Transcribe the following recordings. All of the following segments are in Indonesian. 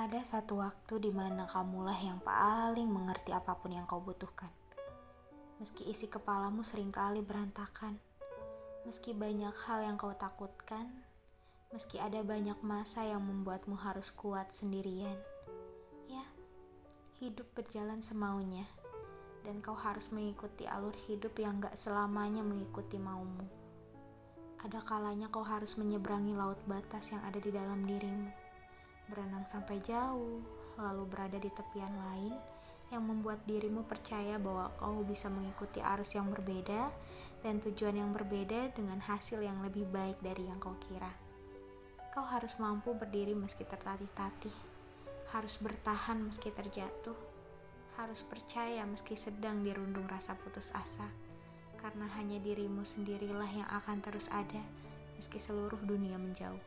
Ada satu waktu di mana kamulah yang paling mengerti apa pun yang kau butuhkan. Meski isi kepalamu sering kali berantakan, meski banyak hal yang kau takutkan, meski ada banyak masa yang membuatmu harus kuat sendirian. Ya, hidup berjalan semaunya, dan kau harus mengikuti alur hidup yang gak selamanya mengikuti maumu. Ada kalanya kau harus menyeberangi laut batas yang ada di dalam dirimu berenang sampai jauh, lalu berada di tepian lain yang membuat dirimu percaya bahwa kau bisa mengikuti arus yang berbeda dan tujuan yang berbeda dengan hasil yang lebih baik dari yang kau kira. Kau harus mampu berdiri meski tertatih-tatih, harus bertahan meski terjatuh, harus percaya meski sedang dirundung rasa putus asa, karena hanya dirimu sendirilah yang akan terus ada meski seluruh dunia menjauh.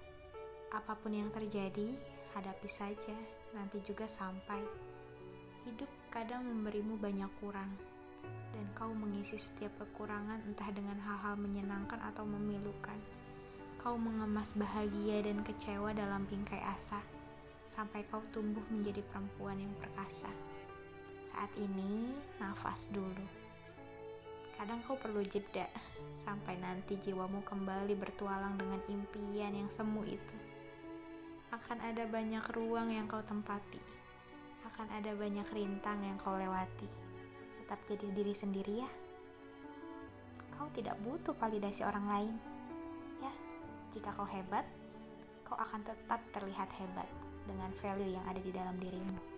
Apa pun yang terjadi, hadapi saja, nanti juga sampai. Hidup kadang memberimu banyak kurang, dan kau mengisi setiap kekurangan entah dengan hal-hal menyenangkan atau memilukan. Kau mengemas bahagia dan kecewa dalam bingkai asa, sampai kau tumbuh menjadi perempuan yang perkasa. Saat ini, nafas dulu. Kadang kau perlu jeda, sampai nanti jiwamu kembali bertualang dengan impian yang semu itu akan ada banyak ruang yang kau tempati, akan ada banyak rintang yang kau lewati. Tetap jadi diri sendiri ya. Kau tidak butuh validasi orang lain. Ya, jika kau hebat, kau akan tetap terlihat hebat dengan value yang ada di dalam dirimu.